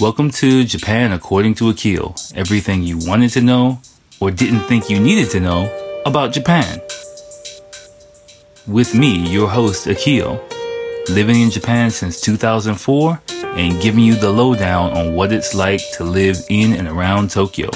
Welcome to Japan According to Akil. Everything you wanted to know or didn't think you needed to know about Japan. With me, your host, Akil, living in Japan since 2004 and giving you the lowdown on what it's like to live in and around Tokyo.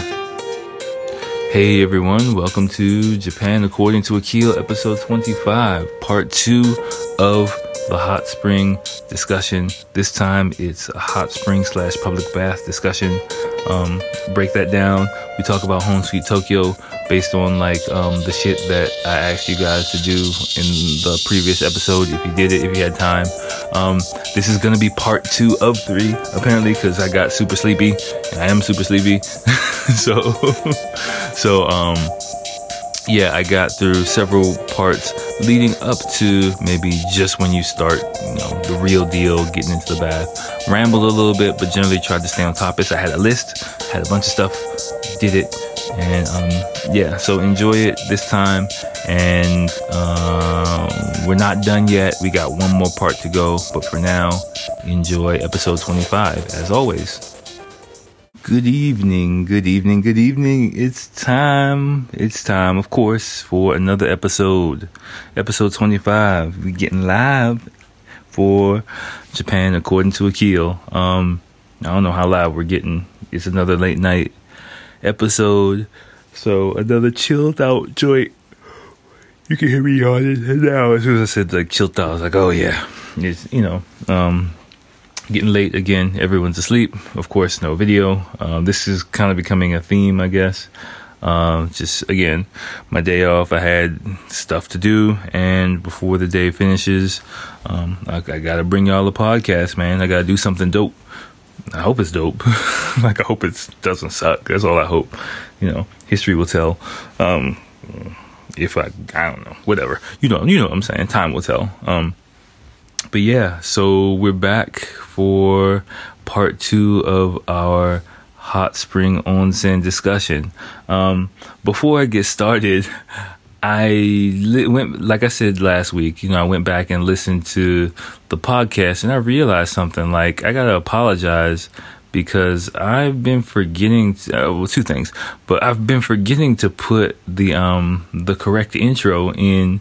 Hey everyone, welcome to Japan According to Akil, episode 25, part 2 of the hot spring discussion. This time it's a hot spring slash public bath discussion. Um, break that down. We talk about Home Sweet Tokyo based on like um, the shit that I asked you guys to do in the previous episode. If you did it, if you had time, um, this is gonna be part two of three apparently because I got super sleepy and I am super sleepy. so, so um yeah, I got through several parts leading up to maybe just when you start, you know, the real deal, getting into the bath. Rambled a little bit, but generally tried to stay on topic. I had a list, had a bunch of stuff, did it, and um, yeah. So enjoy it this time, and um, we're not done yet. We got one more part to go, but for now, enjoy episode 25 as always. Good evening, good evening, good evening. It's time, it's time, of course, for another episode. Episode 25. We're getting live for Japan according to Akil. Um, I don't know how live we're getting. It's another late night episode. So, another chilled out joint. You can hear me yawning now. As soon as I said like chilled out, I was like, oh yeah. It's, you know, um, getting late again. Everyone's asleep. Of course, no video. Um, this is kind of becoming a theme, I guess. Um, just again, my day off. I had stuff to do, and before the day finishes, um, I, I, gotta bring y'all a podcast, man. I gotta do something dope. I hope it's dope. like I hope it doesn't suck. That's all I hope. You know, history will tell. Um, if I, I don't know, whatever. You know, you know what I'm saying. Time will tell. But yeah, so we're back for part two of our hot spring onsen discussion. Um, before I get started, I li- went, like I said last week, you know, I went back and listened to the podcast and I realized something like I gotta apologize because I've been forgetting, uh, well, two things, but I've been forgetting to put the, um, the correct intro in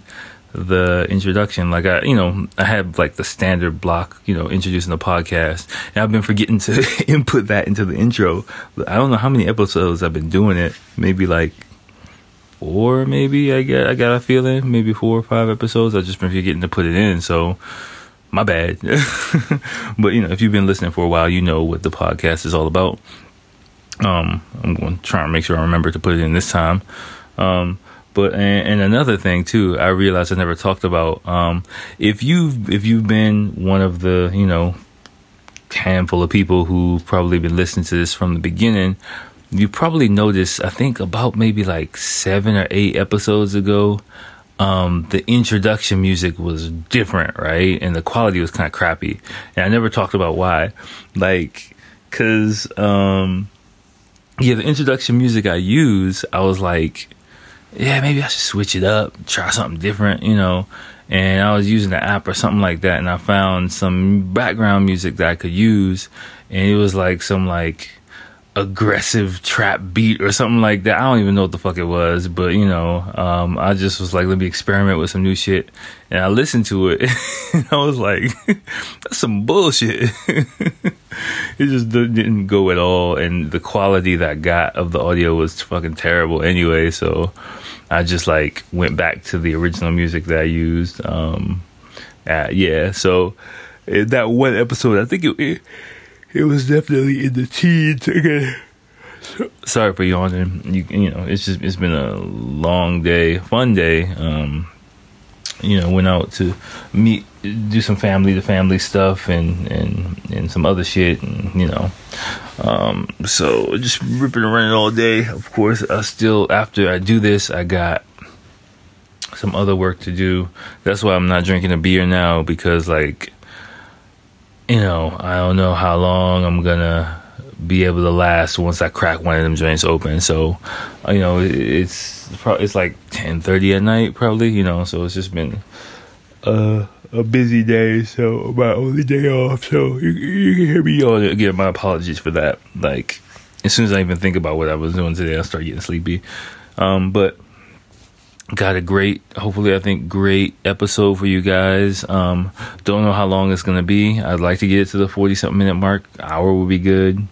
the introduction. Like I, you know, I have like the standard block, you know, introducing the podcast, and I've been forgetting to input that into the intro. I don't know how many episodes I've been doing it. Maybe like four, maybe I get I got a feeling, maybe four or five episodes. I've just been forgetting to put it in, so my bad. but you know, if you've been listening for a while, you know what the podcast is all about. Um, I'm going to try and make sure I remember to put it in this time. Um, but and, and, another thing too, I realized I never talked about. Um, if you've if you've been one of the you know handful of people who probably been listening to this from the beginning, you probably noticed. I think about maybe like seven or eight episodes ago. Um, the introduction music was different, right? And the quality was kind of crappy. And I never talked about why. Like, cause, um, yeah, the introduction music I use, I was like, yeah, maybe I should switch it up, try something different, you know. And I was using the app or something like that, and I found some background music that I could use, and it was like some like aggressive trap beat or something like that. I don't even know what the fuck it was, but you know, um, I just was like, let me experiment with some new shit. And I listened to it and I was like, that's some bullshit. it just didn't go at all. And the quality that got of the audio was fucking terrible anyway. So I just like went back to the original music that I used. Um, yeah. So eh, that one episode, I think it, it it was definitely in the teens again. Sorry for yawning. You, you know, it's just it's been a long day, fun day. Um, you know, went out to meet, do some family to family stuff, and and and some other shit, and you know, um, so just ripping and running all day. Of course, I still after I do this, I got some other work to do. That's why I'm not drinking a beer now because like you know, I don't know how long I'm gonna be able to last once I crack one of them joints open. So, uh, you know, it's it's like ten thirty at night, probably. You know, so it's just been a a busy day, so my only day off. So you, you can hear me on again. My apologies for that. Like as soon as I even think about what I was doing today, I start getting sleepy. Um, but got a great, hopefully, I think great episode for you guys. Um, don't know how long it's gonna be. I'd like to get it to the forty something minute mark. Hour would be good.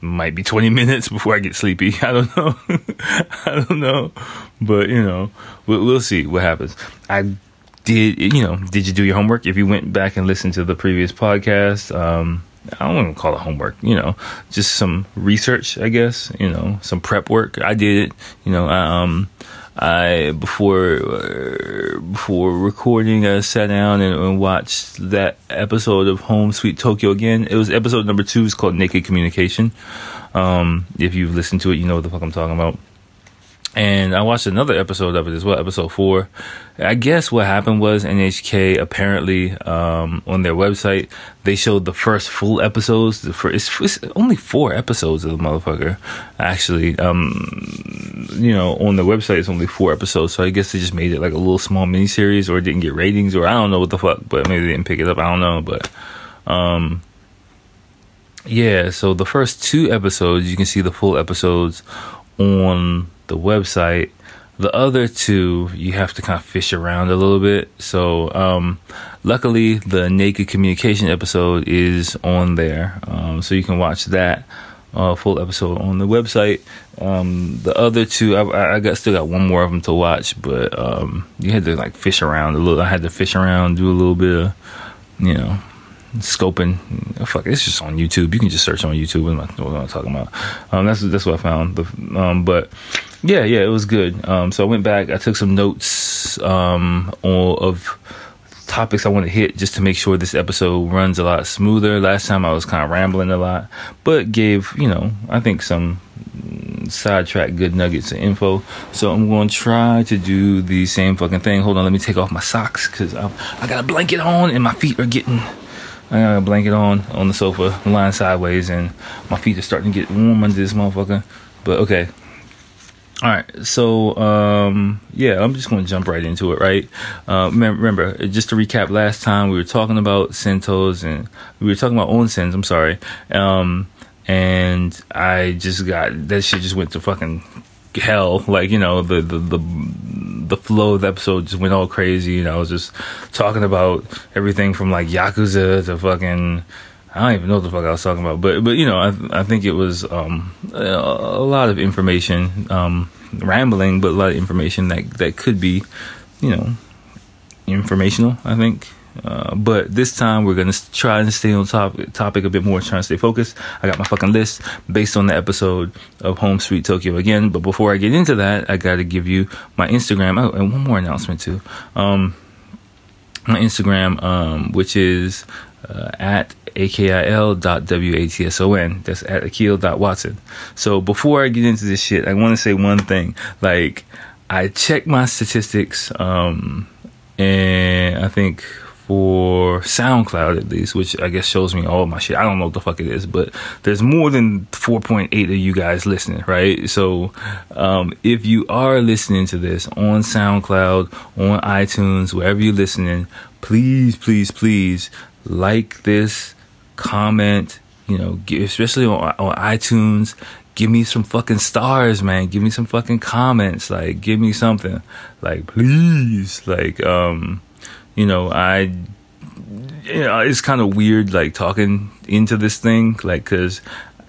Might be twenty minutes before I get sleepy. I don't know. I don't know, but you know, we'll, we'll see what happens. I did you know did you do your homework if you went back and listened to the previous podcast um I don't even call it homework, you know, just some research, I guess, you know, some prep work. I did it, you know, um, I before uh, before recording, I sat down and, and, watched that episode of Home Sweet Tokyo again. It was episode number two. It's called Naked Communication. Um, if you've listened to it, you know what the fuck I'm talking about and I watched another episode of it as well, episode four. I guess what happened was NHK apparently um, on their website they showed the first full episodes. The first, it's, it's only four episodes of the motherfucker. Actually, um, you know, on the website it's only four episodes. So I guess they just made it like a little small mini series, or didn't get ratings, or I don't know what the fuck. But maybe they didn't pick it up. I don't know, but. Um, yeah, so the first two episodes, you can see the full episodes on the website. The other two, you have to kind of fish around a little bit. So, um, luckily, the Naked Communication episode is on there. Um, so you can watch that uh, full episode on the website. Um, the other two, I, I, got still got one more of them to watch, but um, you had to like fish around a little. I had to fish around, do a little bit of, you know, scoping. Fuck, it's just on YouTube. You can just search on YouTube. What am I, what am I talking about? Um, that's that's what I found. Um, but yeah, yeah, it was good. Um, so I went back. I took some notes um, of topics I want to hit just to make sure this episode runs a lot smoother. Last time I was kind of rambling a lot, but gave you know I think some sidetrack good nuggets of info. So I'm going to try to do the same fucking thing. Hold on, let me take off my socks because I got a blanket on and my feet are getting I got a blanket on on the sofa, lying sideways, and my feet are starting to get warm under this motherfucker. But okay. All right, so um, yeah, I'm just going to jump right into it. Right, uh, remember, just to recap, last time we were talking about sentos and we were talking about onsens. I'm sorry, um, and I just got that shit just went to fucking hell. Like you know, the the the the flow of the episode just went all crazy, and I was just talking about everything from like yakuza to fucking. I don't even know what the fuck I was talking about, but but you know, I I think it was um, a, lot of information, um, rambling, but a lot of information that that could be, you know, informational. I think uh, but this time we're gonna try and stay on top topic a bit more, trying to stay focused. I got my fucking list based on the episode of Home Sweet Tokyo again. But before I get into that, I gotta give you my Instagram. Oh, and one more announcement too. Um, my Instagram, um, which is uh, at akil.watson. That's at akil.watson. So before I get into this shit, I want to say one thing. Like, I checked my statistics, um, and I think for SoundCloud at least, which I guess shows me all my shit. I don't know what the fuck it is, but there's more than 4.8 of you guys listening, right? So, um, if you are listening to this on SoundCloud, on iTunes, wherever you're listening, please, please, please like this, comment, you know, especially on, on iTunes, give me some fucking stars, man. Give me some fucking comments. Like, give me something. Like, please. Like, um, you know, I, you know, it's kind of weird, like talking into this thing, like, cause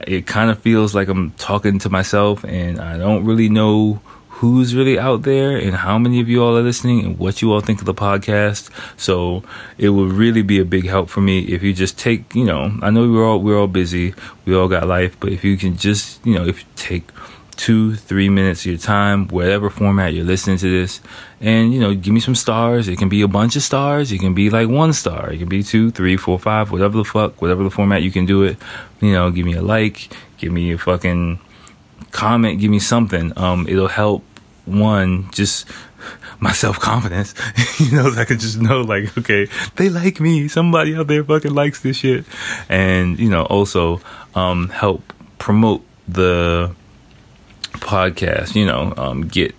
it kind of feels like I'm talking to myself and I don't really know who's really out there and how many of you all are listening and what you all think of the podcast. So it would really be a big help for me if you just take, you know, I know we're all we're all busy, we all got life, but if you can just, you know, if you take two, three minutes of your time, whatever format you're listening to this, and you know, give me some stars. It can be a bunch of stars. It can be like one star. It can be two, three, four, five, whatever the fuck, whatever the format you can do it. You know, give me a like, give me a fucking comment, give me something. Um, it'll help one just my self confidence. you know, I can just know like, okay, they like me. Somebody out there fucking likes this shit, and you know, also um, help promote the podcast, you know, um, get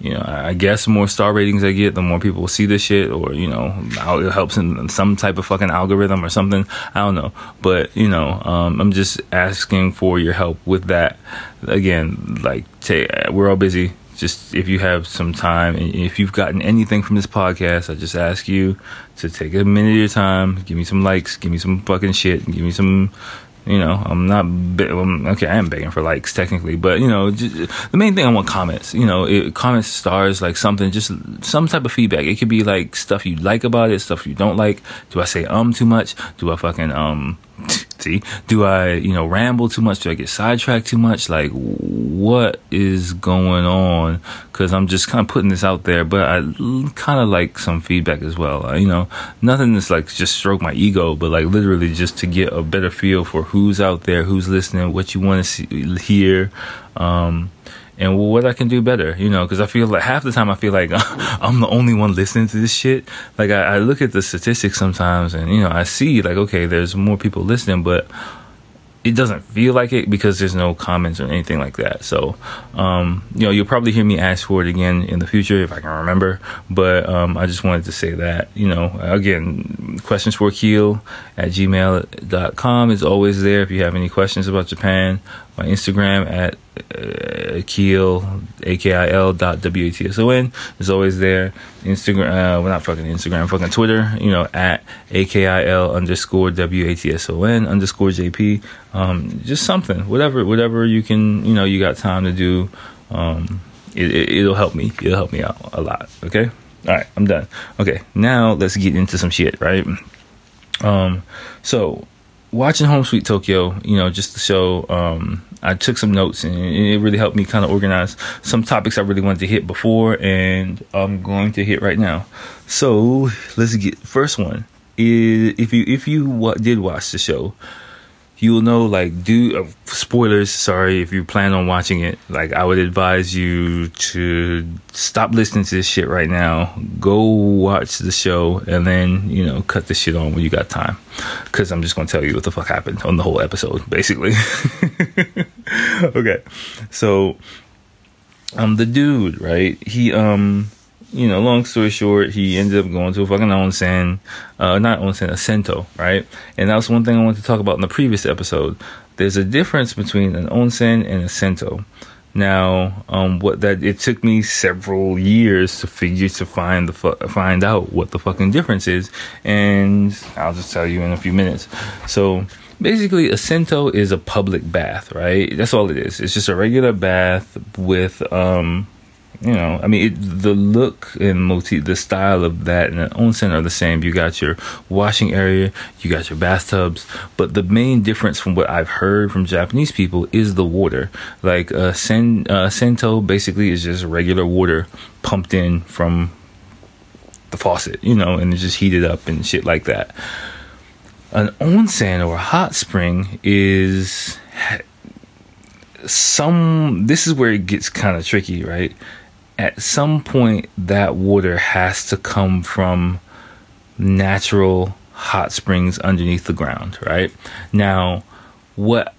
you know, I guess the more star ratings I get, the more people will see this shit, or you know, it helps in some type of fucking algorithm or something. I don't know, but you know, um, I'm just asking for your help with that. Again, like, t- we're all busy. Just if you have some time, and if you've gotten anything from this podcast, I just ask you to take a minute of your time, give me some likes, give me some fucking shit, give me some you know, I'm not okay. I am begging for likes technically, but you know, just, the main thing I want comments. You know, it, comments, stars, like something, just some type of feedback. It could be like stuff you like about it, stuff you don't like. Do I say um too much? Do I fucking um See, do I, you know, ramble too much? Do I get sidetracked too much? Like, what is going on? Because I'm just kind of putting this out there, but I kind of like some feedback as well. You know, nothing that's like just stroke my ego, but like literally just to get a better feel for who's out there, who's listening, what you want to hear. Um, and what I can do better, you know, because I feel like half the time I feel like I'm the only one listening to this shit. Like I, I, look at the statistics sometimes, and you know, I see like okay, there's more people listening, but it doesn't feel like it because there's no comments or anything like that. So, um, you know, you'll probably hear me ask for it again in the future if I can remember. But um, I just wanted to say that, you know, again, questions for Keel at gmail.com is always there if you have any questions about Japan. My Instagram at uh, Akil, A-K-I-L dot W-A-T-S-O-N is always there. Instagram, uh, well, not fucking Instagram, fucking Twitter, you know, at A-K-I-L underscore W-A-T-S-O-N underscore J-P. Um, just something, whatever, whatever you can, you know, you got time to do. Um, it, it, it'll help me. It'll help me out a lot. Okay. All right. I'm done. Okay. Now let's get into some shit, right? Um, so watching Home Sweet Tokyo, you know, just the show, um, I took some notes and it really helped me kind of organize some topics I really wanted to hit before and I'm going to hit right now. So let's get first one is if you if you did watch the show, you will know like do uh, spoilers sorry if you plan on watching it. Like i would advise you to stop listening to this shit right now. Go watch the show and then you know cut the shit on when you got time. Because i'm just gonna tell you what the fuck happened on the whole episode basically. Okay. So um the dude right? He um you know, long story short, he ended up going to a fucking onsen, uh, not onsen, a sento, right? And that was one thing I wanted to talk about in the previous episode. There's a difference between an onsen and a sento. Now, um, what that it took me several years to figure to find the fu- find out what the fucking difference is, and I'll just tell you in a few minutes. So, basically, a sento is a public bath, right? That's all it is. It's just a regular bath with um you know, I mean, it, the look and motif, the style of that and the onsen are the same. You got your washing area, you got your bathtubs, but the main difference from what I've heard from Japanese people is the water. Like uh, sen, uh, sento basically is just regular water pumped in from the faucet, you know, and it's just heated up and shit like that. An onsen or a hot spring is some. This is where it gets kind of tricky, right? At some point that water has to come from natural hot springs underneath the ground, right? Now, what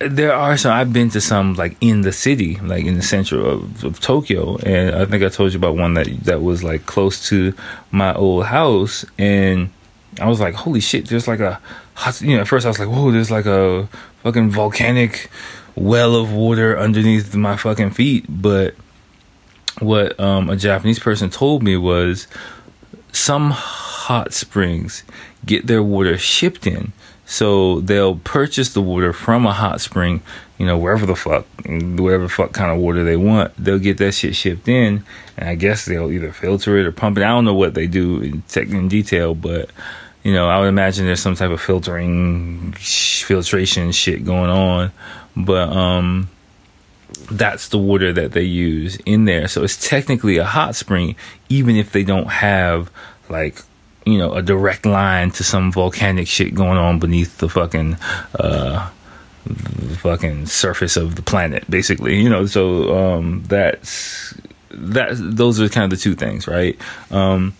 there are some I've been to some like in the city, like in the center of, of, Tokyo, and I think I told you about one that that was like close to my old house, and I was like, holy shit, there's like a hot. You know, at first I was like, whoa, there's like a fucking volcanic well of water underneath my fucking feet. But what um, a Japanese person told me was some hot springs get their water shipped in. So they'll purchase the water from a hot spring, you know, wherever the fuck, whatever fuck kind of water they want. They'll get that shit shipped in, and I guess they'll either filter it or pump it. I don't know what they do in, tech, in detail, but you know, I would imagine there's some type of filtering, filtration shit going on. But um that's the water that they use in there. So it's technically a hot spring, even if they don't have like you know a direct line to some volcanic shit going on beneath the fucking uh the fucking surface of the planet basically you know? So um that's that those are kind of the two things right? Um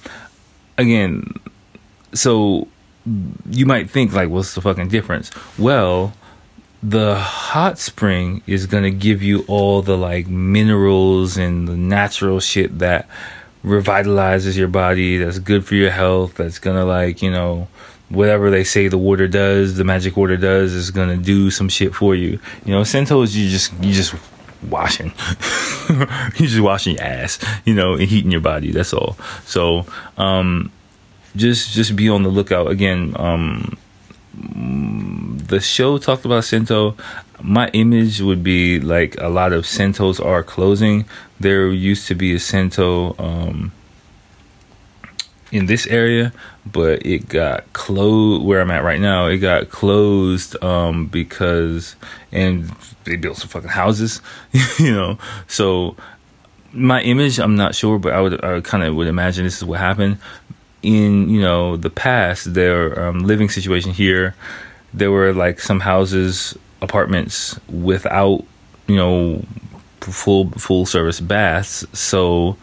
again so you might think like what's the fucking difference well the hot spring is gonna give you all the like minerals and the natural shit that revitalizes your body, that's good for your health, that's gonna like, you know, whatever they say the water does, the magic water does is gonna do some shit for you. You know, Sentos you just you just washing. you just washing your ass, you know, and heating your body, that's all. So um just just be on the lookout again, um the show talked about Sento. My image would be like a lot of Sentos are closing. There used to be a Sento um, in this area, but it got closed. Where I'm at right now, it got closed um, because and they built some fucking houses, you know. So my image, I'm not sure, but I would I kind of would imagine this is what happened in you know the past. Their um, living situation here there were like some houses, apartments without, you know, full full service baths. So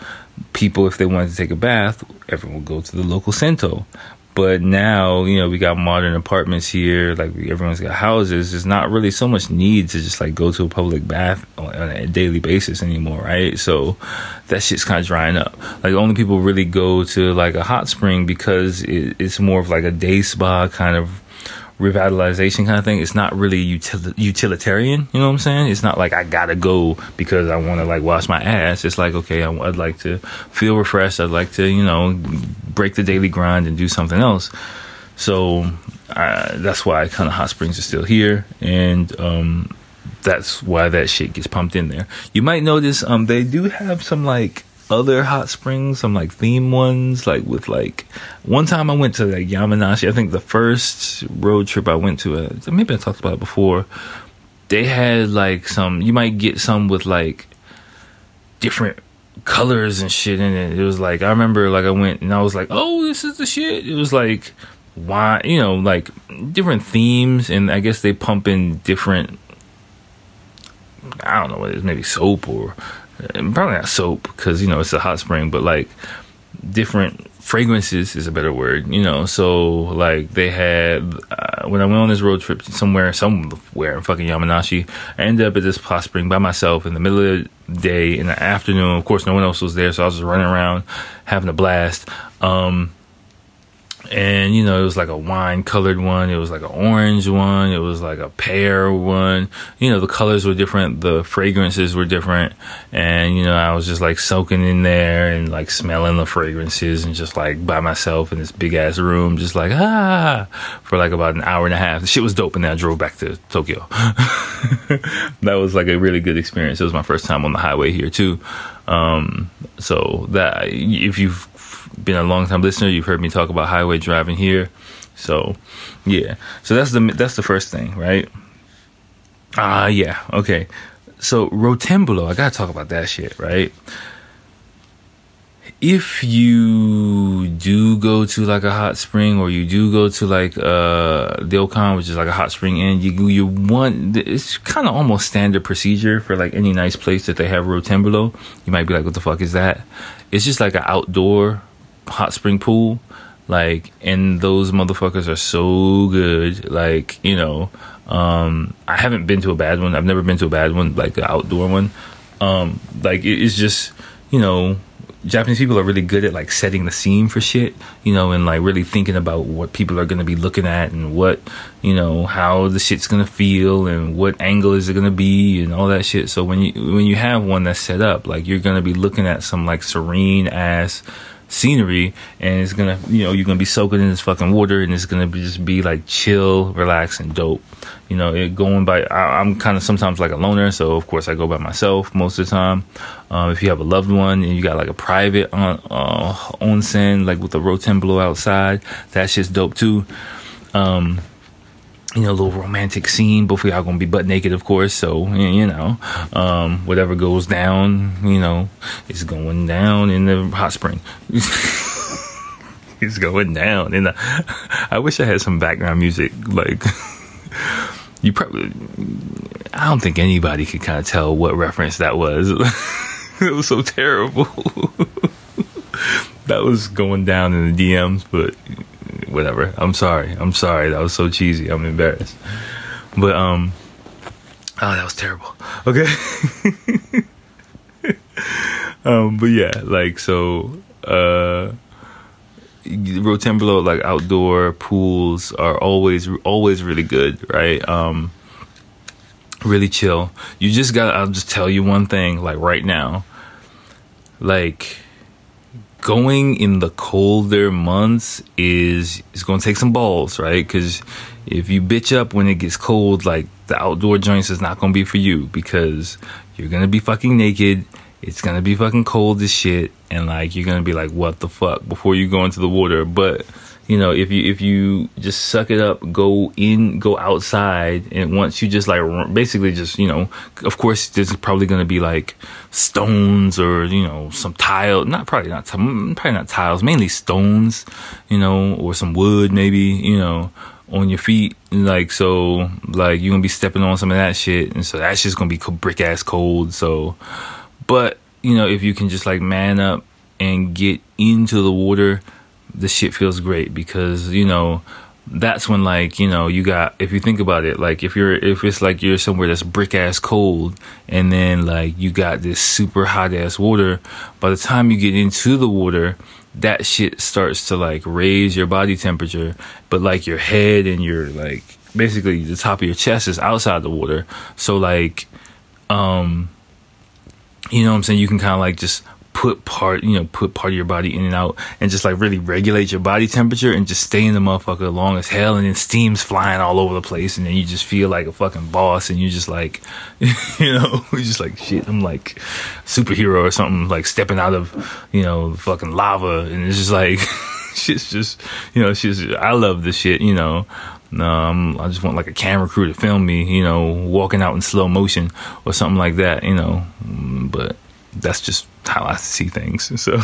people, if they wanted to take a bath, everyone would go to the local Sento. But now, you know, we got modern apartments here, like everyone's got houses. There's not really so much need to just like go to a public bath on a daily basis anymore, right? So that shit's kind of drying up. Like only people really go to like a hot spring because it, it's more of like a day spa kind of revitalization kind of thing. It's not really util- utilitarian. You know what I'm saying? It's not like I gotta go because I want to like wash my ass. It's like okay, I, would like to feel refreshed. I'd like to you know break the daily grind and do something else. So that's why kind of hot springs are still here, and um, that's why that shit gets pumped in there. You might notice um, they do have some like other hot springs, some like theme ones, like with like one time I went to like Yamanashi. I think the first road trip I went to, uh, maybe I talked about it before. They had like some. You might get some with like different colors and shit in it. It was like I remember like I went and I was like, oh, this is the shit. It was like why you know like different themes and I guess they pump in different. I don't know what it is, maybe soap or probably not soap because you know it's a hot spring, but like different fragrances is a better word, you know. So like they had uh, when I went on this road trip somewhere, somewhere in fucking Yamanashi, I ended up at this hot spring by myself in the middle of the day in the afternoon. Of course, no one else was there, so I was just running around having a blast. Um, and you know it was like a wine colored one it was like an orange one it was like a pear one. You know the colors were different the fragrances were different. And you know i was just like soaking in there and like smelling the fragrances and just like by myself in this big ass room just like ah! for like about an hour and a half. The shit was dope and then i drove back to tokyo. That was like a really good experience. It was my first time on the highway here too. Um, so that if you've been a long time listener, you've heard me talk about highway driving here. So, yeah. So that's the that's the first thing, right? Ah, uh, yeah. Okay. So Rotenburo, I gotta talk about that shit, right? If you do go to like a hot spring, or you do go to like uh Ryokan, which is like a hot spring inn, you you want it's kind of almost standard procedure for like any nice place that they have Rotenburo. You might be like, what the fuck is that? It's just like an outdoor hot spring pool. Like, and those motherfuckers are so good. Like, you know, um, I haven't been to a bad one. I've never been to a bad one, like an outdoor one. Um, like, it's just, you know, Japanese people are really good at like setting the scene for shit, you know, and like really thinking about what people are going to be looking at and what, you know, how the shit's going to feel and what angle is it going to be and all that shit. So when you when you have one that's set up, like you're going to be looking at some like serene ass scenery and it's gonna you know you're gonna be soaking in this fucking water and it's gonna be, just be like chill relax and dope. You know it going by I, am kind of sometimes like a loner so of course i go by myself most of the time. Um, if you have a loved one and you got like a private on uh, onsen like with a rotenburo outside that's just dope too. Um, you know, a little romantic scene. Both of y'all gonna be butt naked, of course. So you know, um, whatever goes down, you know, it's going down in the hot spring. it's going down in the. I wish I had some background music. Like you probably, I don't think anybody could kind of tell what reference that was. it was so terrible. that was going down in the DMs, but whatever. I'm sorry. I'm sorry. That was so cheesy. I'm embarrassed. But um Oh, that was terrible. Okay. um, but yeah, like so uh Rotenburo like outdoor pools are always always really good, right? Um really chill. You just got I'll just tell you one thing like right now. Like going in the colder months is is going to take some balls, right? Cuz if you bitch up when it gets cold, like the outdoor joints is not going to be for you because you're going to be fucking naked it's gonna be fucking cold as shit and like you're gonna be like what the fuck before you go into the water but you know if you if you just suck it up go in go outside and once you just like basically just you know of course there's probably going to be like stones or you know some tile not probably not mm, probably not tiles mainly stones you know or some wood maybe you know on your feet like so like you're gonna be stepping on some of that shit and so that's just gonna be brick ass cold so. But, you know, if you can just like man up and get into the water, the shit feels great because, you know, that's when like, you know, you got if you think about it, like if you're if it's like you're somewhere that's brick ass cold and then like you got this super hot ass water, by the time you get into the water, that shit starts to like raise your body temperature, but like your head and your like basically the top of your chest is outside the water. So like um you know what I'm saying? You can kind of like just put part, you know, put part of your body in and out and just like really regulate your body temperature and just stay in the motherfucker long as hell and then steam's flying all over the place and then you just feel like a fucking boss and you just like, you know, you just like shit, I'm like superhero or something like stepping out of, you know, fucking lava and it's just like, shit's just, you know, shit's, I love this shit, you know. Um, I just want like a camera crew to film me, you know, walking out in slow motion or something like that, you know. But that's just how I see things. So,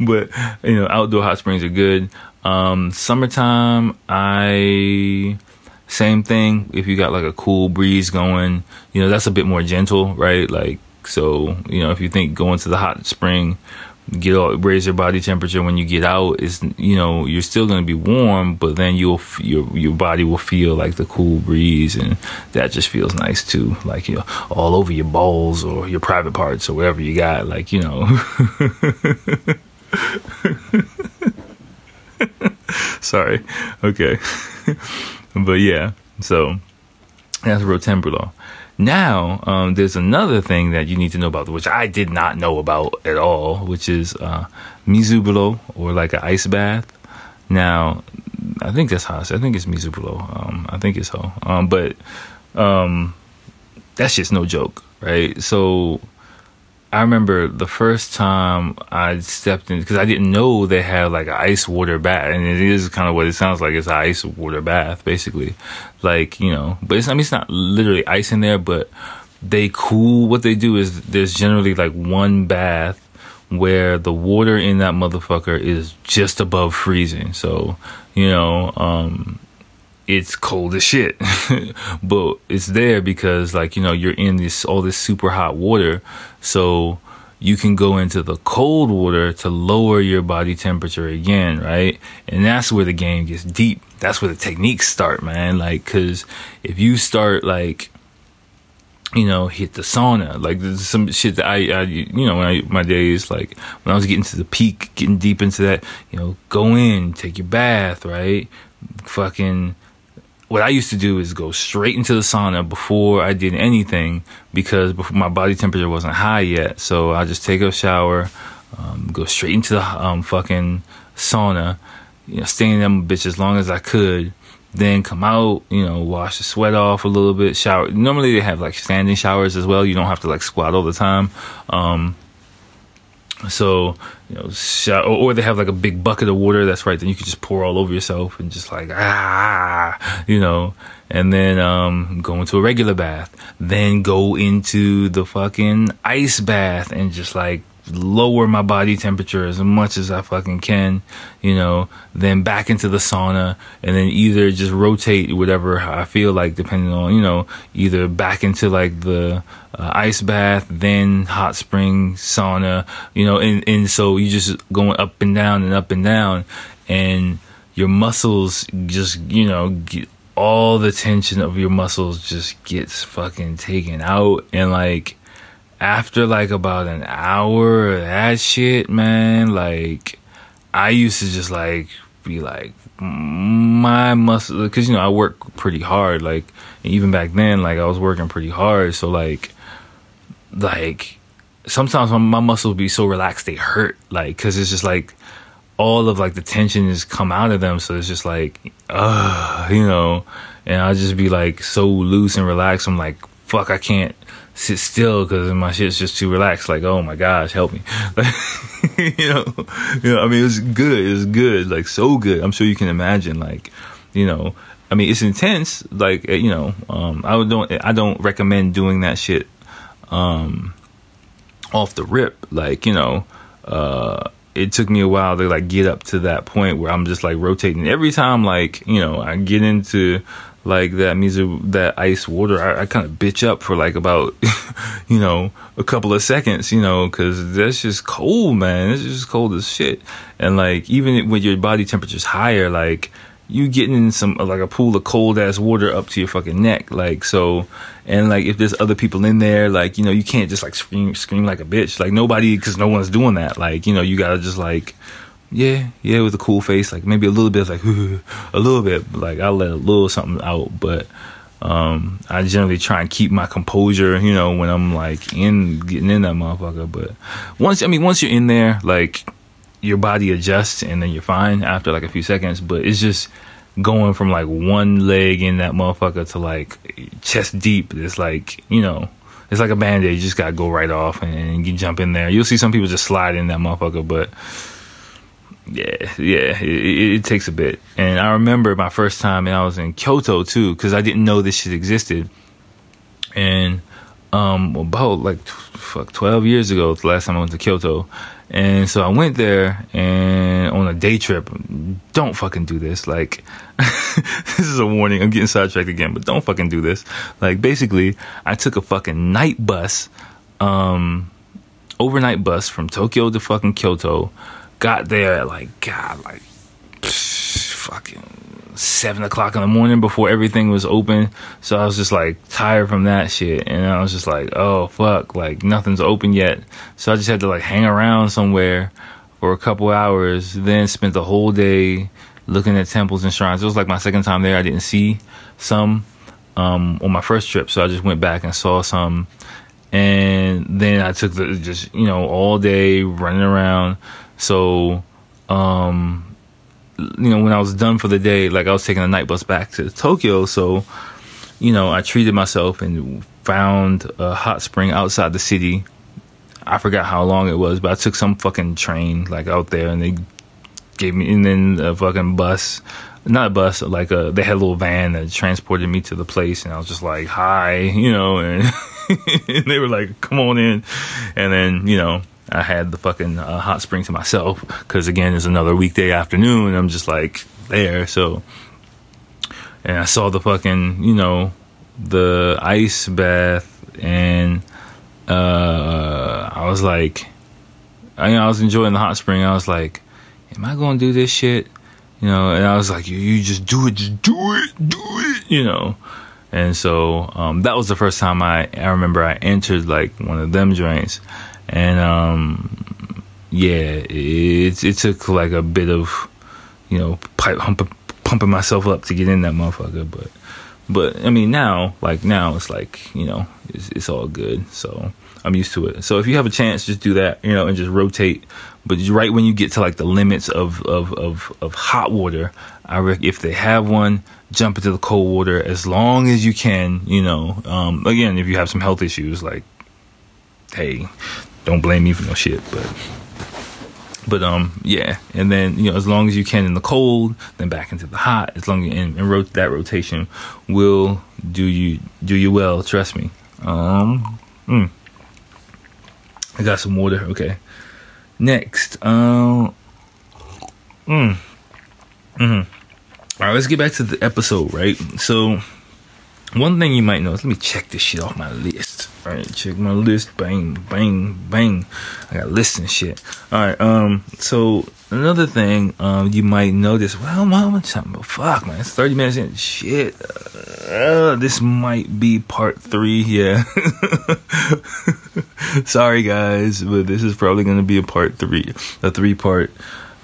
but you know, outdoor hot springs are good. Um, summertime, I same thing. If you got like a cool breeze going, you know, that's a bit more gentle, right? Like, so you know, if you think going to the hot spring get all, raise your body temperature when you get out is you know you're still going to be warm but then you'll your your body will feel like the cool breeze and that just feels nice too like you know all over your balls or your private parts or wherever you got like you know. Sorry. Okay. But yeah so that's Rotenburo now, um, there's another thing that you need to know about, which I did not know about at all, which is uh, Mizuburo, or like an ice bath. Now, I think that's how I, I think it's Mizuburo. Um, I think it's so. Um, but um, that's just no joke, right? So I remember the first time I stepped in because I didn't know they had like an ice water bath, and it is kind of what it sounds like. It's an ice water bath, basically. Like you know, but it's I mean it's not literally ice in there, but they cool. What they do is there's generally like one bath where the water in that motherfucker is just above freezing. So you know, um, it's cold as shit. but it's there because like, you know, you're in this all this super hot water. So you can go into the cold water to lower your body temperature again, right? And that's where the game gets deep. That's where the techniques start, man. Like, cause if you start like, you know, hit the sauna, like there's some shit that I, I you know, when I, my days, like when I was getting to the peak, getting deep into that, you know, go in, take your bath, right? Fucking what I used to do is go straight into the sauna before I did anything because before my body temperature wasn't high yet. So I just take a shower, um, go straight into the um, fucking sauna, you know, stay in them bitch as long as I could. Then come out, you know, wash the sweat off a little bit, shower. Normally they have like standing showers as well. You don't have to like squat all the time. Um, so, you know, shower, or they have like a big bucket of water. That's right. Then you can just pour all over yourself and just like ah, you know, and then um, go into a regular bath. Then go into the fucking ice bath and just like lower my body temperature as much as I fucking can, you know, then back into the sauna and then either just rotate whatever I feel like depending on, you know, either back into like the uh, ice bath, then hot spring sauna, you know, and, and so you just going up and down and up and down and your muscles just, you know, get all the tension of your muscles just gets fucking taken out and like after like about an hour of that shit, man, like I used to just like be like my muscle because you know I work pretty hard. Like even back then, like I was working pretty hard. So like, like sometimes my, my muscles be so relaxed they hurt. Like because it's just like all of like the tension has come out of them. So it's just like, uh, you know, and I'll just be like so loose and relaxed. I'm like, fuck, I can't sit still because my shit's just too relaxed. Like, oh my gosh, help me. you know, you know. I mean, it was good. It was good. Like so good. I'm sure you can imagine. Like, you know, I mean, it's intense. Like, eh, you know, um, I don't. I don't recommend doing that shit. Um, off the rip, like you know, uh, it took me a while to like get up to that point where I'm just like rotating every time. Like you know, I get into like that music, that ice water, I, I kind of bitch up for like about, you know, a couple of seconds, you know, because that's just cold, man. It's just cold as shit. And like, even when your body temperature's higher, like, you getting in some like a pool of cold ass water up to your fucking neck, like so, and like if there's other people in there, like you know you can't just like scream scream like a bitch, like nobody, because no one's doing that, like you know you gotta just like yeah, yeah, with a cool face, like maybe a little bit, like a little bit, like I let a little something out, but um, I generally try and keep my composure, you know, when I'm like in getting in that motherfucker. But once, I mean, once you're in there, like your body adjusts and then you're fine after like a few seconds. But it's just going from like one leg in that motherfucker to like chest deep. It's like you know. It's like a band aid. You just gotta go right off and you jump in there. You'll see some people just slide in that motherfucker, but yeah, yeah, it, it, takes a bit. And I remember my first time, and I was in Kyoto too, because I didn't know this shit existed. And um, about like fuck twelve years ago, the last time I went to Kyoto, and so I went there and on a day trip. Don't fucking do this. Like, this is a warning. I'm getting sidetracked again, but don't fucking do this. Like, basically, I took a fucking night bus, um, overnight bus from Tokyo to fucking Kyoto got there at like God, like fucking seven o'clock in the morning before everything was open. So I was just like tired from that shit, and I was just like, oh fuck, like nothing's open yet. So I just had to like hang around somewhere for a couple hours. Then spent the whole day looking at temples and shrines. It was like my second time there. I didn't see some um, on my first trip, so I just went back and saw some. And then I took the just you know all day running around so, um, you know, when I was done for the day, like I was taking a night bus back to Tokyo. So, you know, I treated myself and found a hot spring outside the city. I forgot how long it was, but I took some fucking train like out there and they gave me, and then a fucking bus, not a bus, like a, they had a little van that transported me to the place. And I was just like, hi, you know, and, and they were like, come on in. And then, you know, I had the fucking uh, hot spring to myself because again, it's another weekday afternoon. I'm just like there, so and I saw the fucking you know the ice bath, and uh, I was like, I, you know, I was enjoying the hot spring. I was like, am I gonna do this shit? You know, and I was like, you, you just do it, just do it, do it, you know. And so um, that was the first time I I remember I entered like one of them joints and um, yeah, it it took like a bit of you know pipe pumping myself up to get in that motherfucker, but but I mean now like now it's like you know it's, it's all good, so I'm used to it. So if you have a chance, just do that, you know, and just rotate. But right when you get to like the limits of of of, of hot water, I if they have one, jump into the cold water as long as you can. You know, um, again, if you have some health issues, like hey, don't blame me for no shit, but but um yeah. And then you know as long as you can in the cold then back into the hot. As long as and, and rot- that rotation will do you do you well trust me. Um mm. i got some water. Okay. Next um mm, mm-hmm. all right let's get back to the episode right? So one thing you might notice, let me check this shit off my list. All right, check my list. Bang, bang, bang. I got lists and shit. All right. Um. So another thing, um, you might notice. Well, mama, something. Fuck, man. It's thirty minutes in. Shit. Uh, this might be part three. Yeah. Sorry, guys, but this is probably gonna be a part three, a three part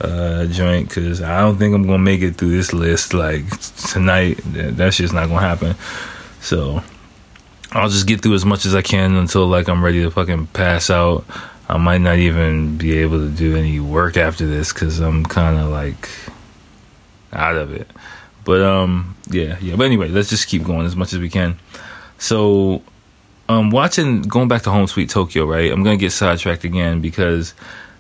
uh joint because I don't think I'm gonna make it through this list like tonight. That's just not gonna happen. So I'll just get through as much as I can until like I'm ready to fucking pass out. I might not even be able to do any work after this because I'm kind of like out of it. But um, yeah, yeah. But anyway, let's just keep going as much as we can. So, um, watching going back to Home Sweet Tokyo, right? I'm gonna get sidetracked again because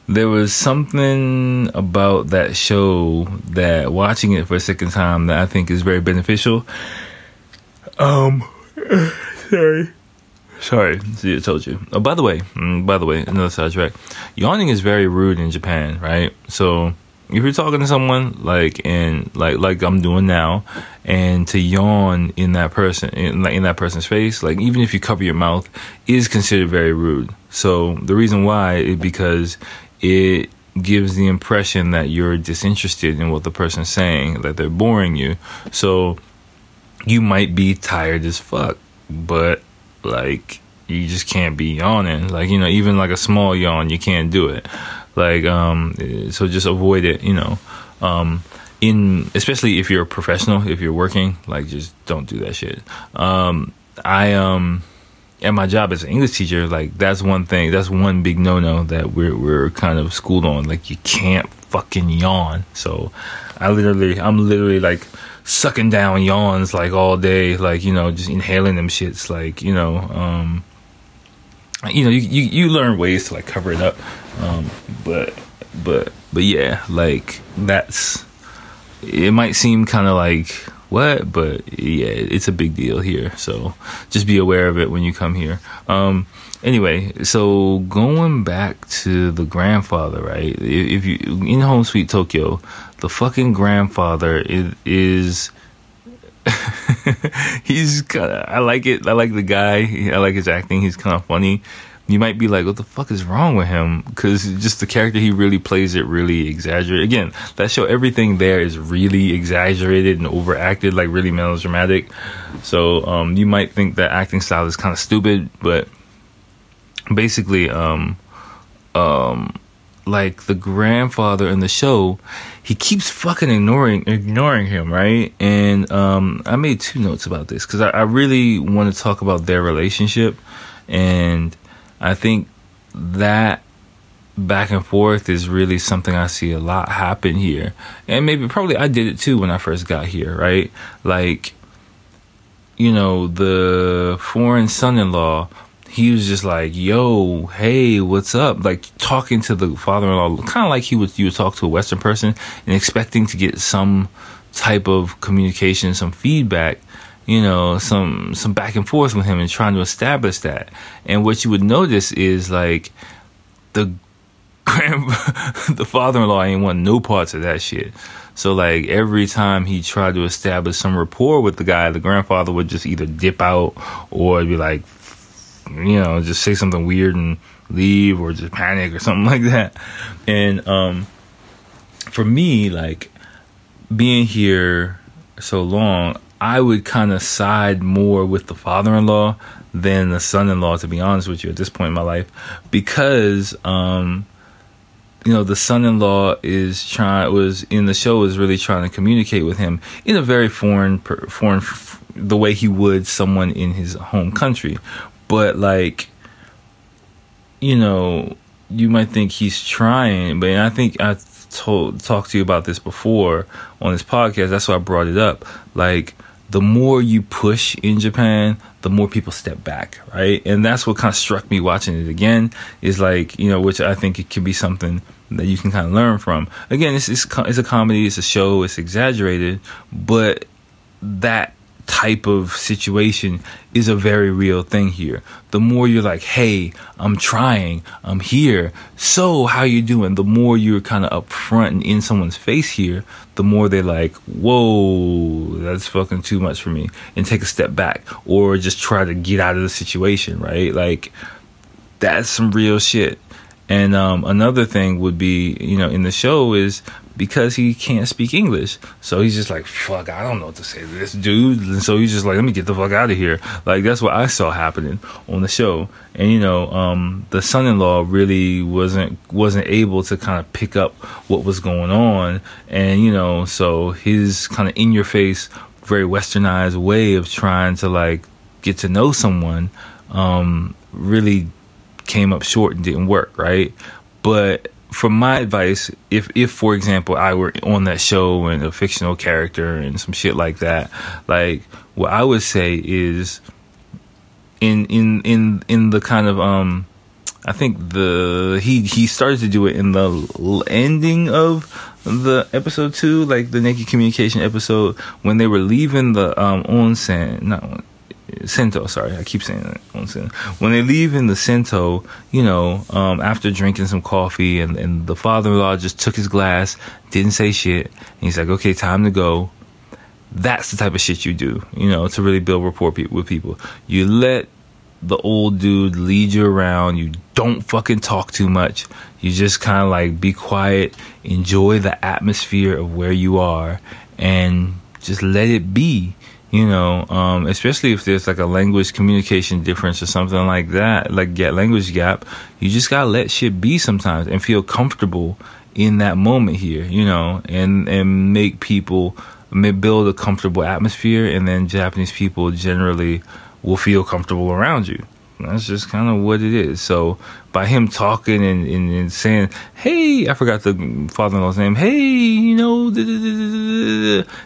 there was something about that show that watching it for a second time that I think is very beneficial. Um, sorry. Sorry, see, I told you. Oh, by the way, mm, by the way, another sidetrack. Yawning is very rude in Japan, right? So if you're talking to someone like and like like I'm doing now, and to yawn in that person in in that person's face, like even if you cover your mouth, is considered very rude. So the reason why is because it gives the impression that you're disinterested in what the person's saying, that they're boring you. So you might be tired as fuck, but like you just can't be yawning. Like, you know, even like a small yawn, you can't do it. Like, um, so just avoid it, you know. Um, in especially if you're a professional, if you're working, like just don't do that shit. Um, I um at my job as an English teacher, like that's one thing, that's one big no no that we're we're kind of schooled on. Like you can't fucking yawn. So I literally I'm literally like sucking down yawns like all day, like you know, just inhaling them shits, like you know, um, you know, you, you you learn ways to like cover it up, um, but but but yeah, like that's it might seem kind of like what, but yeah, it's a big deal here. So just be aware of it when you come here. Um, anyway, so going back to the grandfather, right? If you in Home Sweet Tokyo, the fucking grandfather is, is he's kind of I like it. I like the guy. I like his acting. He's kind of funny. You might be like, what the fuck is wrong with him? Because just the character he really plays it really exaggerated. Again, that show everything there is really exaggerated and overacted, like really melodramatic. So um, you might think that acting style is kind of stupid, but basically, um, um, like the grandfather in the show, he keeps fucking ignoring ignoring him, right? And um, I made two notes about this because I, I really want to talk about their relationship, and I think that back and forth is really something I see a lot happen here, and maybe probably I did it too when I first got here, right? Like, you know, the foreign son-in-law he was just like, "Yo, hey, what's up?" Like talking to the father-in-law, kind of like he would you would talk to a Western person and expecting to get some type of communication, some feedback, you know, some some back and forth with him, and trying to establish that. And what you would notice is like the grand the father-in-law ain't want no parts of that shit. So like every time he tried to establish some rapport with the guy, the grandfather would just either dip out or be like, you know, just say something weird and leave or just panic or something like that. And um, for me, like being here so long, I would kind of side more with the father-in-law than the son-in-law, to be honest with you, at this point in my life, because um, you know the son-in-law is trying was in the show is really trying to communicate with him in a very foreign foreign the way he would someone in his home country but like you know you might think he's trying but i think i told talked to you about this before on this podcast that's why i brought it up. Like the more you push in japan the more people step back right? And that's what kind of struck me watching it again is like you know which i think it can be something that you can kind of learn from. Again it's, it's, it's a comedy it's a show it's exaggerated but that type of situation is a very real thing here. The more you're like, "Hey, I'm trying, I'm here. So, how you doing?" The more you're kind of upfront and in someone's face here, the more they're like, "Whoa, that's fucking too much for me," and take a step back or just try to get out of the situation, right? Like that's some real shit. And um, another thing would be, you know, in the show is because he can't speak English. So he's just like, fuck, I don't know what to say to this dude. And so he's just like, let me get the fuck out of here. Like, that's what I saw happening on the show. And, you know, um, the son in law really wasn't, wasn't able to kind of pick up what was going on. And, you know, so his kind of in your face, very westernized way of trying to like get to know someone, um, really came up short and didn't work, right? But from my advice, if if for example I were on that show and a fictional character and some shit like that, like what I would say is in in in in the kind of um I think the he he started to do it in the ending of the episode two, like the naked communication episode when they were leaving the um onsen, not Sento, sorry, I keep saying that. When they leave in the Sento, you know, um, after drinking some coffee, and, and the father in law just took his glass, didn't say shit, and he's like, okay, time to go. That's the type of shit you do, you know, to really build rapport pe- with people. You let the old dude lead you around. You don't fucking talk too much. You just kind of like be quiet, enjoy the atmosphere of where you are, and just let it be you know, um, especially if there's like a language communication difference or something like that, like get language gap, you just gotta let shit be sometimes and feel comfortable in that moment here, you know, and and make people build a comfortable atmosphere, and then Japanese people generally will feel comfortable around you. That's just kind of what it is. So by him talking and, and, and saying, "Hey," I forgot the father-in-law's name. Hey, you know,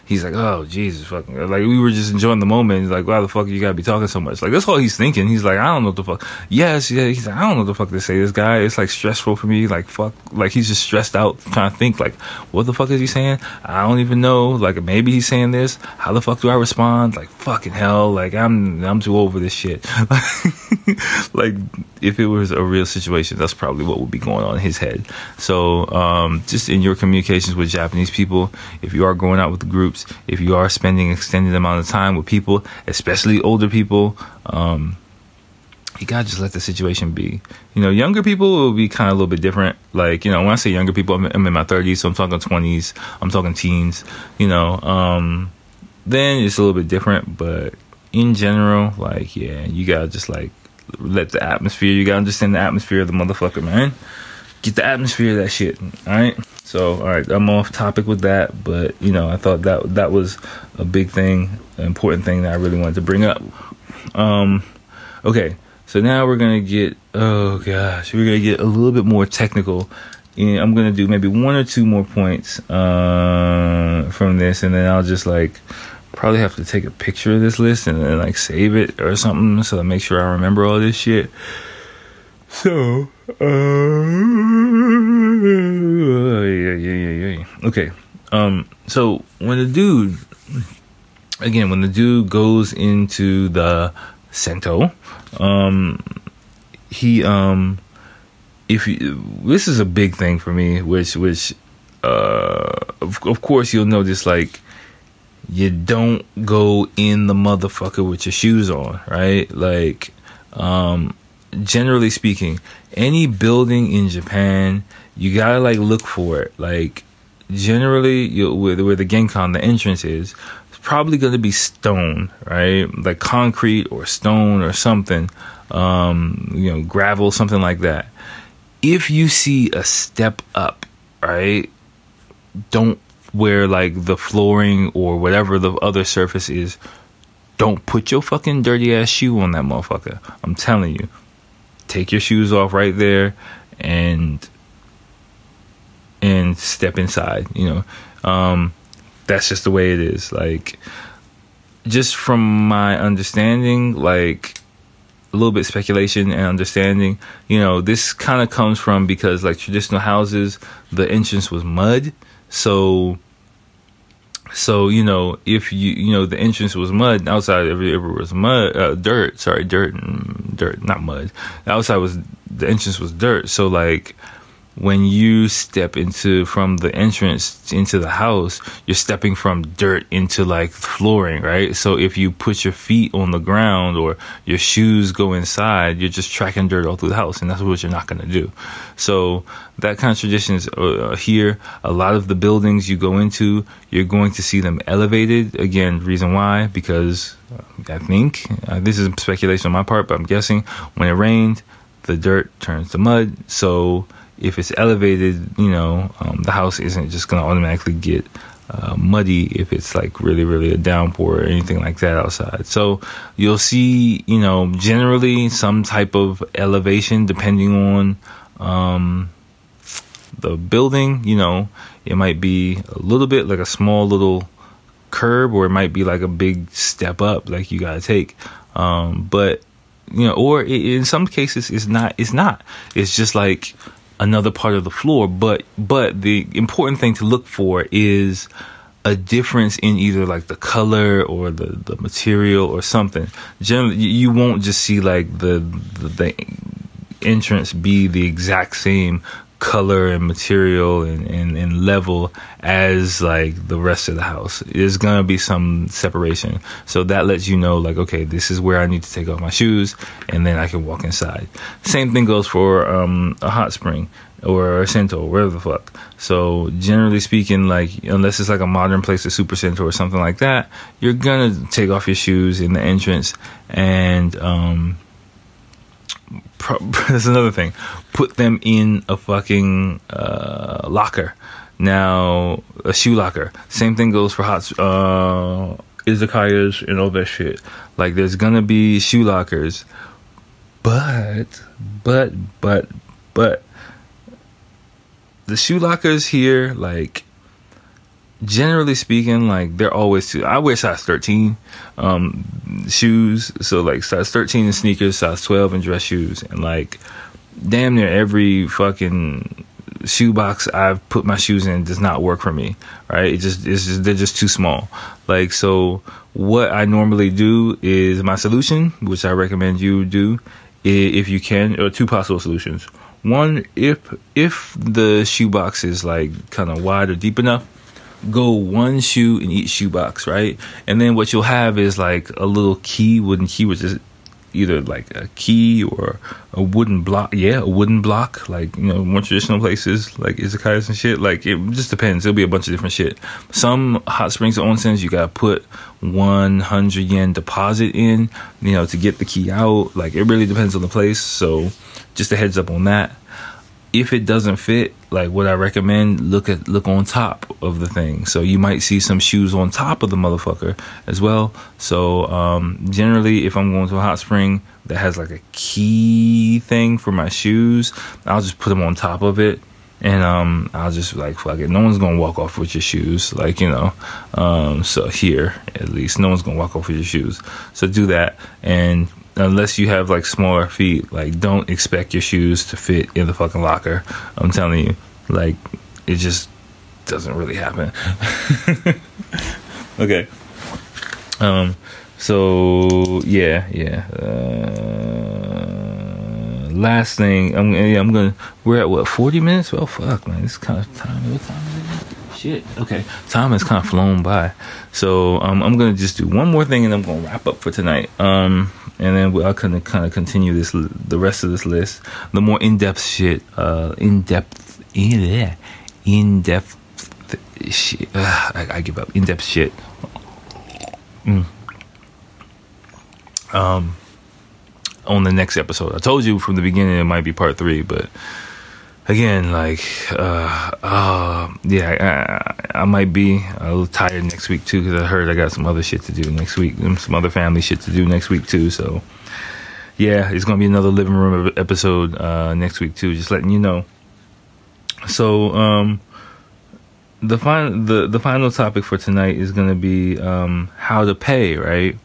he's like, "Oh Jesus, fucking!" Like we were just enjoying the moment. He's like, "Why the fuck you gotta be talking so much?" Like that's all he's thinking. He's like, "I don't know what the fuck." Yes, yeah. He's like, "I don't know what the fuck to say." This guy, it's like stressful for me. Like fuck, like he's just stressed out trying to think. Like, what the fuck is he saying? I don't even know. Like maybe he's saying this. How the fuck do I respond? Like fucking hell. Like I'm I'm too over this shit. like if it was a real situation, that's probably what would be going on in his head. So um, just in your communications with Japanese people, if you are going out with groups, if you are spending extended amount of time with people, especially older people, um, you gotta just let the situation be. You know, younger people will be kind of a little bit different. Like, you know, when I say younger people, I'm, I'm in my 30s, so I'm talking 20s, I'm talking teens, you know, um, then it's a little bit different, but in general, like, yeah, you gotta just like let the atmosphere. You gotta understand the atmosphere of the motherfucker, man. Get the atmosphere of that shit. All right. So, all right, I'm off topic with that, but you know, I thought that that was a big thing, an important thing that I really wanted to bring up. Um, okay, so now we're gonna get. Oh gosh, we're gonna get a little bit more technical. And I'm gonna do maybe one or two more points uh, from this, and then I'll just like probably have to take a picture of this list and then like save it or something so I make sure I remember all this shit. So, uh, yeah, yeah, yeah, yeah. Okay. Um, so when the dude, again, when the dude goes into the Sento, um, he, um, if you, this is a big thing for me, which, which, uh, of, of course you'll notice like, you don't go in the motherfucker with your shoes on, right? Like, um, generally speaking, any building in Japan, you gotta like look for it. Like, generally, you where, where the genkan, the entrance is, it's probably gonna be stone, right? Like concrete or stone or something, um, you know, gravel, something like that. If you see a step up, right, don't where like the flooring or whatever the other surface is, don't put your fucking dirty ass shoe on that motherfucker. I'm telling you. Take your shoes off right there and and step inside, you know. Um that's just the way it is. Like just from my understanding, like a little bit speculation and understanding, you know, this kind of comes from because like traditional houses, the entrance was mud so so you know if you you know the entrance was mud outside every everywhere was mud uh, dirt sorry dirt dirt not mud. Outside was the entrance was dirt. So like when you step into from the entrance into the house, you're stepping from dirt into like flooring, right? So if you put your feet on the ground or your shoes go inside, you're just tracking dirt all through the house, and that's what you're not going to do. So that kind of tradition is uh, here. A lot of the buildings you go into, you're going to see them elevated. Again, reason why? Because uh, I think uh, this is speculation on my part, but I'm guessing when it rained, the dirt turns to mud. So if it's elevated, you know, um, the house isn't just going to automatically get uh, muddy if it's like really, really a downpour or anything like that outside. So you'll see, you know, generally some type of elevation depending on um, the building. You know, it might be a little bit like a small little curb or it might be like a big step up like you got to take. Um, but you know, or in some cases it's not. It's not. It's just like another part of the floor. But but the important thing to look for is a difference in either like the color or the, the material or something. Generally, you won't just see like the, the, the entrance be the exact same color and material and, and, and, level as like the rest of the house. There's gonna be some separation. So that lets you know like, okay, this is where I need to take off my shoes and then I can walk inside. Same thing goes for um, a hot spring or a Sento, wherever the fuck. So generally speaking, like unless it's like a modern place, a super center or something like that, you're gonna take off your shoes in the entrance and um pro- that's another thing. Put them in a fucking uh, locker. Now, a shoe locker. Same thing goes for hot uh, izakayas and all that shit. Like, there's gonna be shoe lockers, but, but, but, but, the shoe lockers here, like, generally speaking, like they're always. Too. I wear size thirteen um, shoes, so like size thirteen in sneakers, size twelve in dress shoes, and like damn near every fucking shoe box I've put my shoes in does not work for me. Right? It just it's just they're just too small. Like so, what I normally do is my solution, which I recommend you do, if you can, or two possible solutions. One, if if the shoe box is like kind of wide or deep enough, go one shoe in each shoebox, right? And then what you'll have is like a little key, wooden key, which is either like a key or a wooden block. Yeah, a wooden block, like you know, more traditional places like izakayas and shit. Like it just depends. It'll be a bunch of different shit. Some hot springs or onsens, you gotta put 100 yen deposit in, you know, to get the key out. Like it really depends on the place. So just a heads up on that if it doesn't fit, like what I recommend, look at look on top of the thing. So you might see some shoes on top of the motherfucker as well. So um, generally, if I'm going to a hot spring that has like a key thing for my shoes, I'll just put them on top of it. And um, I'll just like fuck it. No one's gonna walk off with your shoes, like you know. Um, so here, at least, no one's gonna walk off with your shoes. So do that, and unless you have like smaller feet, like don't expect your shoes to fit in the fucking locker. I'm telling you, like it just doesn't really happen. okay. Um. So yeah, yeah. Uh, last thing, I'm yeah, I'm gonna. We're at what 40 minutes? Well, fuck, man. This kind of time. What time is it? Shit. Okay. Time has kind of flown by. So um, I'm gonna just do one more thing, and I'm gonna wrap up for tonight. Um and then kind of kind of continue this the rest of this list. The more in depth shit, uh, in depth, yeah, in depth shit. Uh, I, I, give up. In depth shit. Mm. Um, on the next episode, I told you from the beginning it might be part three, but again, like, uh, uh, yeah, I, I, might be a little tired next week too because I heard I got some other shit to do next week, some other family shit to do next week too. So, yeah, it's gonna be another living room episode uh, next week too. Just letting you know. So, um, the final the the final topic for tonight is gonna be um, how to pay, right?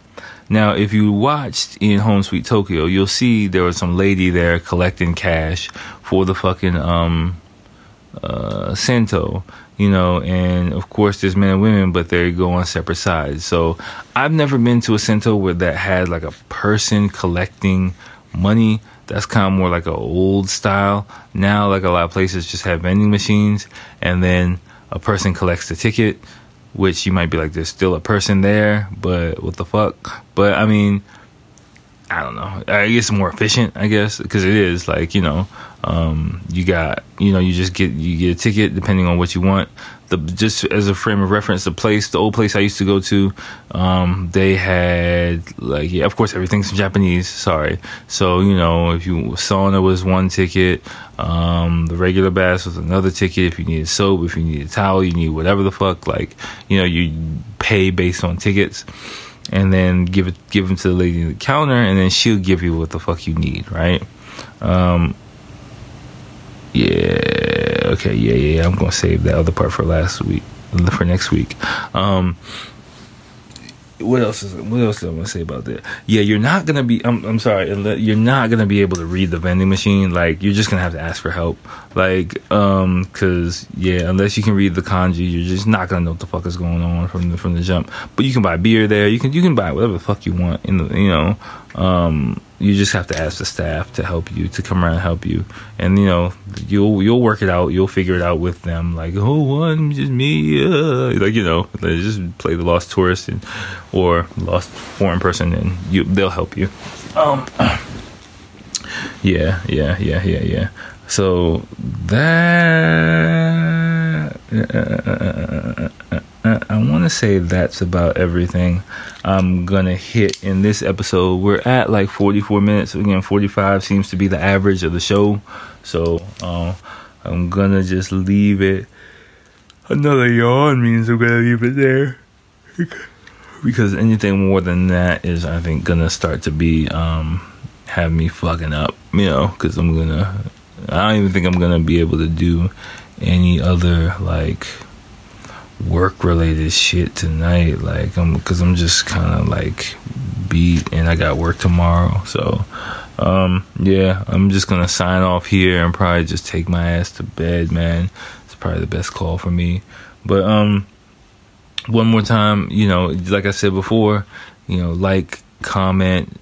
Now, if you watched in Home Sweet Tokyo, you'll see there was some lady there collecting cash for the fucking um uh, Sento, you know, and of course there's men and women, but they go on separate sides. So I've never been to a Sento where that had like a person collecting money. That's kind of more like an old style. Now, like a lot of places just have vending machines, and then a person collects the ticket, which you might be like, there's still a person there, but what the fuck? But I mean, I don't know. I guess more efficient, I guess, because it is like you know, um, you got you know, you just get you get a ticket depending on what you want. The just as a frame of reference, the place, the old place I used to go to, um, they had like yeah, of course everything's in Japanese. Sorry, so you know if you sauna was one ticket, um, the regular bath was another ticket. If you needed soap, if you needed towel, you need whatever the fuck. Like you know, you pay based on tickets and then give it give them to the lady at the counter, and then she'll give you what the fuck you need, right? Um, yeah, okay, yeah, yeah. I'm gonna save that other part for last week, for next week. Um, what else is what else do I want to say about that? Yeah, you're not gonna be. I'm I'm sorry. You're not gonna be able to read the vending machine. Like you're just gonna have to ask for help. Like um, cause yeah, unless you can read the kanji, you're just not gonna know what the fuck is going on from the from the jump. But you can buy beer there. You can you can buy whatever the fuck you want. In the you know, um, you just have to ask the staff to help you to come around and help you. And you know you'll you'll work it out. You'll figure it out with them. Like oh one just me uh, like you know they just play the lost tourist and or lost foreign person and you they'll help you. Um yeah yeah yeah yeah yeah. So that uh, I want to say that's about everything I'm gonna hit in this episode. We're at like 44 minutes. Again, 45 seems to be the average of the show. So uh, I'm gonna just leave it. Another yawn means I'm gonna leave it there because anything more than that is, I think, gonna start to be um, have me fucking up. You know, because I'm gonna. I don't even think I'm gonna be able to do any other like work related shit tonight. Like i'm because i'm just kind of like beat and i got work tomorrow. So um yeah i'm just gonna sign off here and probably just take my ass to bed man. It's probably the best call for me. But um one more time you know like i said before you know like comment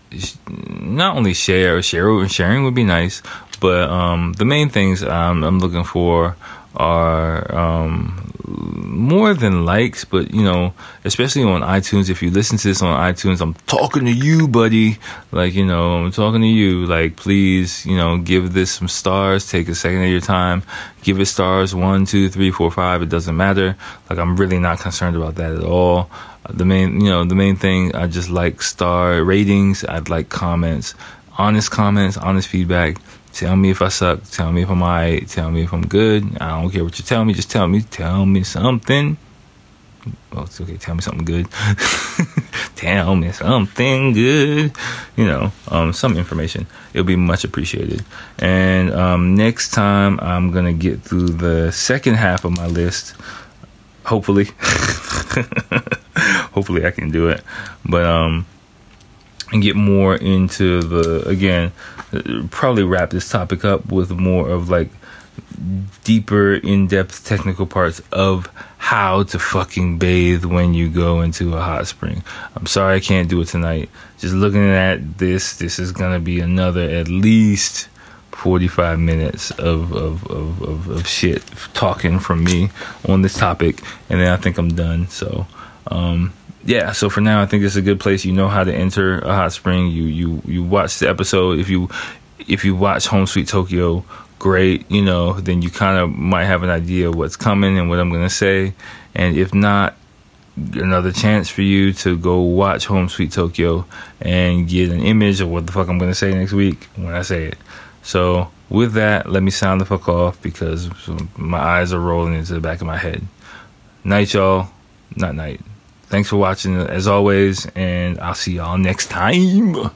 not only share share sharing would be nice. But um the main things I'm, I'm looking for are um, more than likes, but you know, especially on iTunes. If you listen to this on iTunes, I'm talking to you, buddy. Like, you know, I'm talking to you. Like, please, you know, give this some stars. Take a second of your time. Give it stars one, two, three, four, five. It doesn't matter. Like, I'm really not concerned about that at all. The main, you know, the main thing, I just like star ratings. I'd like comments, honest comments, honest feedback Tell me if I suck. Tell me if I'm alright. Tell me if I'm good. I don't care what you tell me. Just tell me. Tell me something. Well, it's okay. Tell me something good. tell me something good. You know, um, some information. It'll be much appreciated. And um, next time, I'm gonna get through the second half of my list. Hopefully, hopefully I can do it. But um, and get more into the again probably wrap this topic up with more of like deeper in-depth technical parts of how to fucking bathe when you go into a hot spring. I'm sorry I can't do it tonight. Just looking at this, this is gonna be another at least 45 minutes of, of, of, of, of shit talking from me on this topic, and then I think I'm done. So, um, yeah, so for now, I think it's a good place. You know how to enter a hot spring. You you you watch the episode. If you if you watch Home Sweet Tokyo, great. You know, then you kind of might have an idea of what's coming and what I'm gonna say. And if not, another chance for you to go watch Home Sweet Tokyo and get an image of what the fuck I'm gonna say next week when I say it. So with that, let me sound the fuck off because my eyes are rolling into the back of my head. Night, y'all. Not night. Thanks for watching as always, and I'll see y'all next time.